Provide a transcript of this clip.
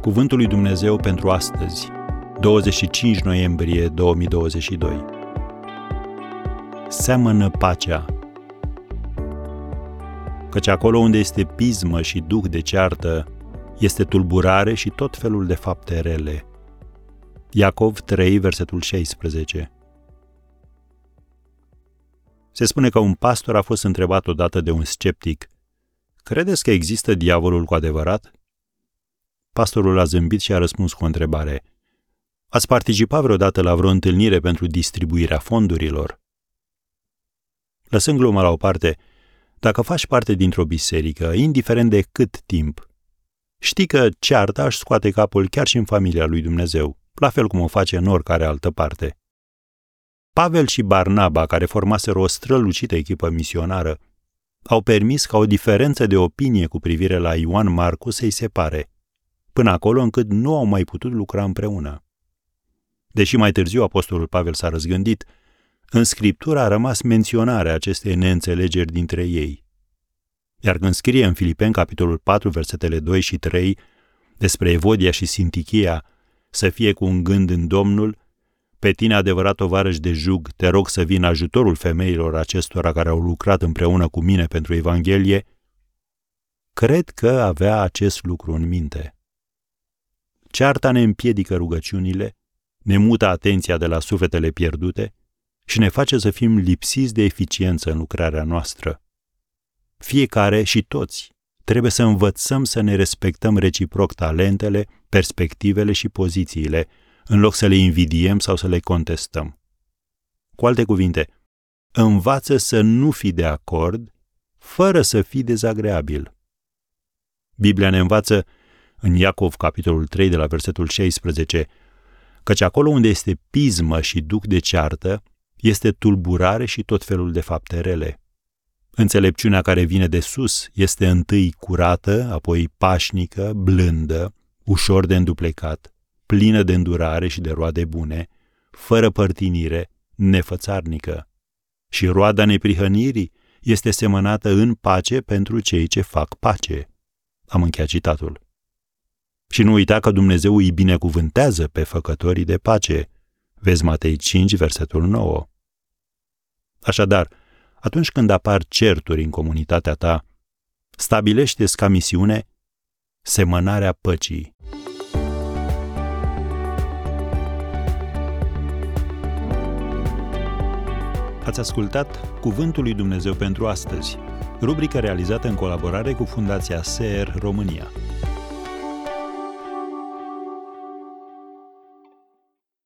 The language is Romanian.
Cuvântul lui Dumnezeu pentru astăzi, 25 noiembrie 2022. Seamănă pacea. Căci acolo unde este pismă și duh de ceartă, este tulburare și tot felul de fapte rele. Iacov 3, versetul 16. Se spune că un pastor a fost întrebat odată de un sceptic, Credeți că există diavolul cu adevărat? Pastorul a zâmbit și a răspuns cu o întrebare. Ați participat vreodată la vreo întâlnire pentru distribuirea fondurilor? Lăsând gluma la o parte, dacă faci parte dintr-o biserică, indiferent de cât timp, știi că cearta își scoate capul chiar și în familia lui Dumnezeu, la fel cum o face în oricare altă parte. Pavel și Barnaba, care formaseră o strălucită echipă misionară, au permis ca o diferență de opinie cu privire la Ioan Marcu să-i separe, până acolo încât nu au mai putut lucra împreună. Deși mai târziu apostolul Pavel s-a răzgândit, în Scriptură a rămas menționarea acestei neînțelegeri dintre ei. Iar când scrie în Filipeni, capitolul 4, versetele 2 și 3, despre Evodia și Sintichia, să fie cu un gând în Domnul, pe tine, adevărat tovarăș de jug, te rog să vin ajutorul femeilor acestora care au lucrat împreună cu mine pentru Evanghelie, cred că avea acest lucru în minte. Cearta ne împiedică rugăciunile, ne mută atenția de la sufletele pierdute și ne face să fim lipsiți de eficiență în lucrarea noastră. Fiecare și toți trebuie să învățăm să ne respectăm reciproc talentele, perspectivele și pozițiile, în loc să le invidiem sau să le contestăm. Cu alte cuvinte, învață să nu fii de acord fără să fii dezagreabil. Biblia ne învață în Iacov, capitolul 3, de la versetul 16, căci acolo unde este pismă și duc de ceartă, este tulburare și tot felul de fapte rele. Înțelepciunea care vine de sus este întâi curată, apoi pașnică, blândă, ușor de înduplecat, plină de îndurare și de roade bune, fără părtinire, nefățarnică. Și roada neprihănirii este semănată în pace pentru cei ce fac pace. Am încheiat citatul. Și nu uita că Dumnezeu îi binecuvântează pe făcătorii de pace. Vezi Matei 5, versetul 9. Așadar, atunci când apar certuri în comunitatea ta, stabilește-ți ca misiune semănarea păcii. Ați ascultat Cuvântul lui Dumnezeu pentru astăzi, rubrica realizată în colaborare cu Fundația SER România.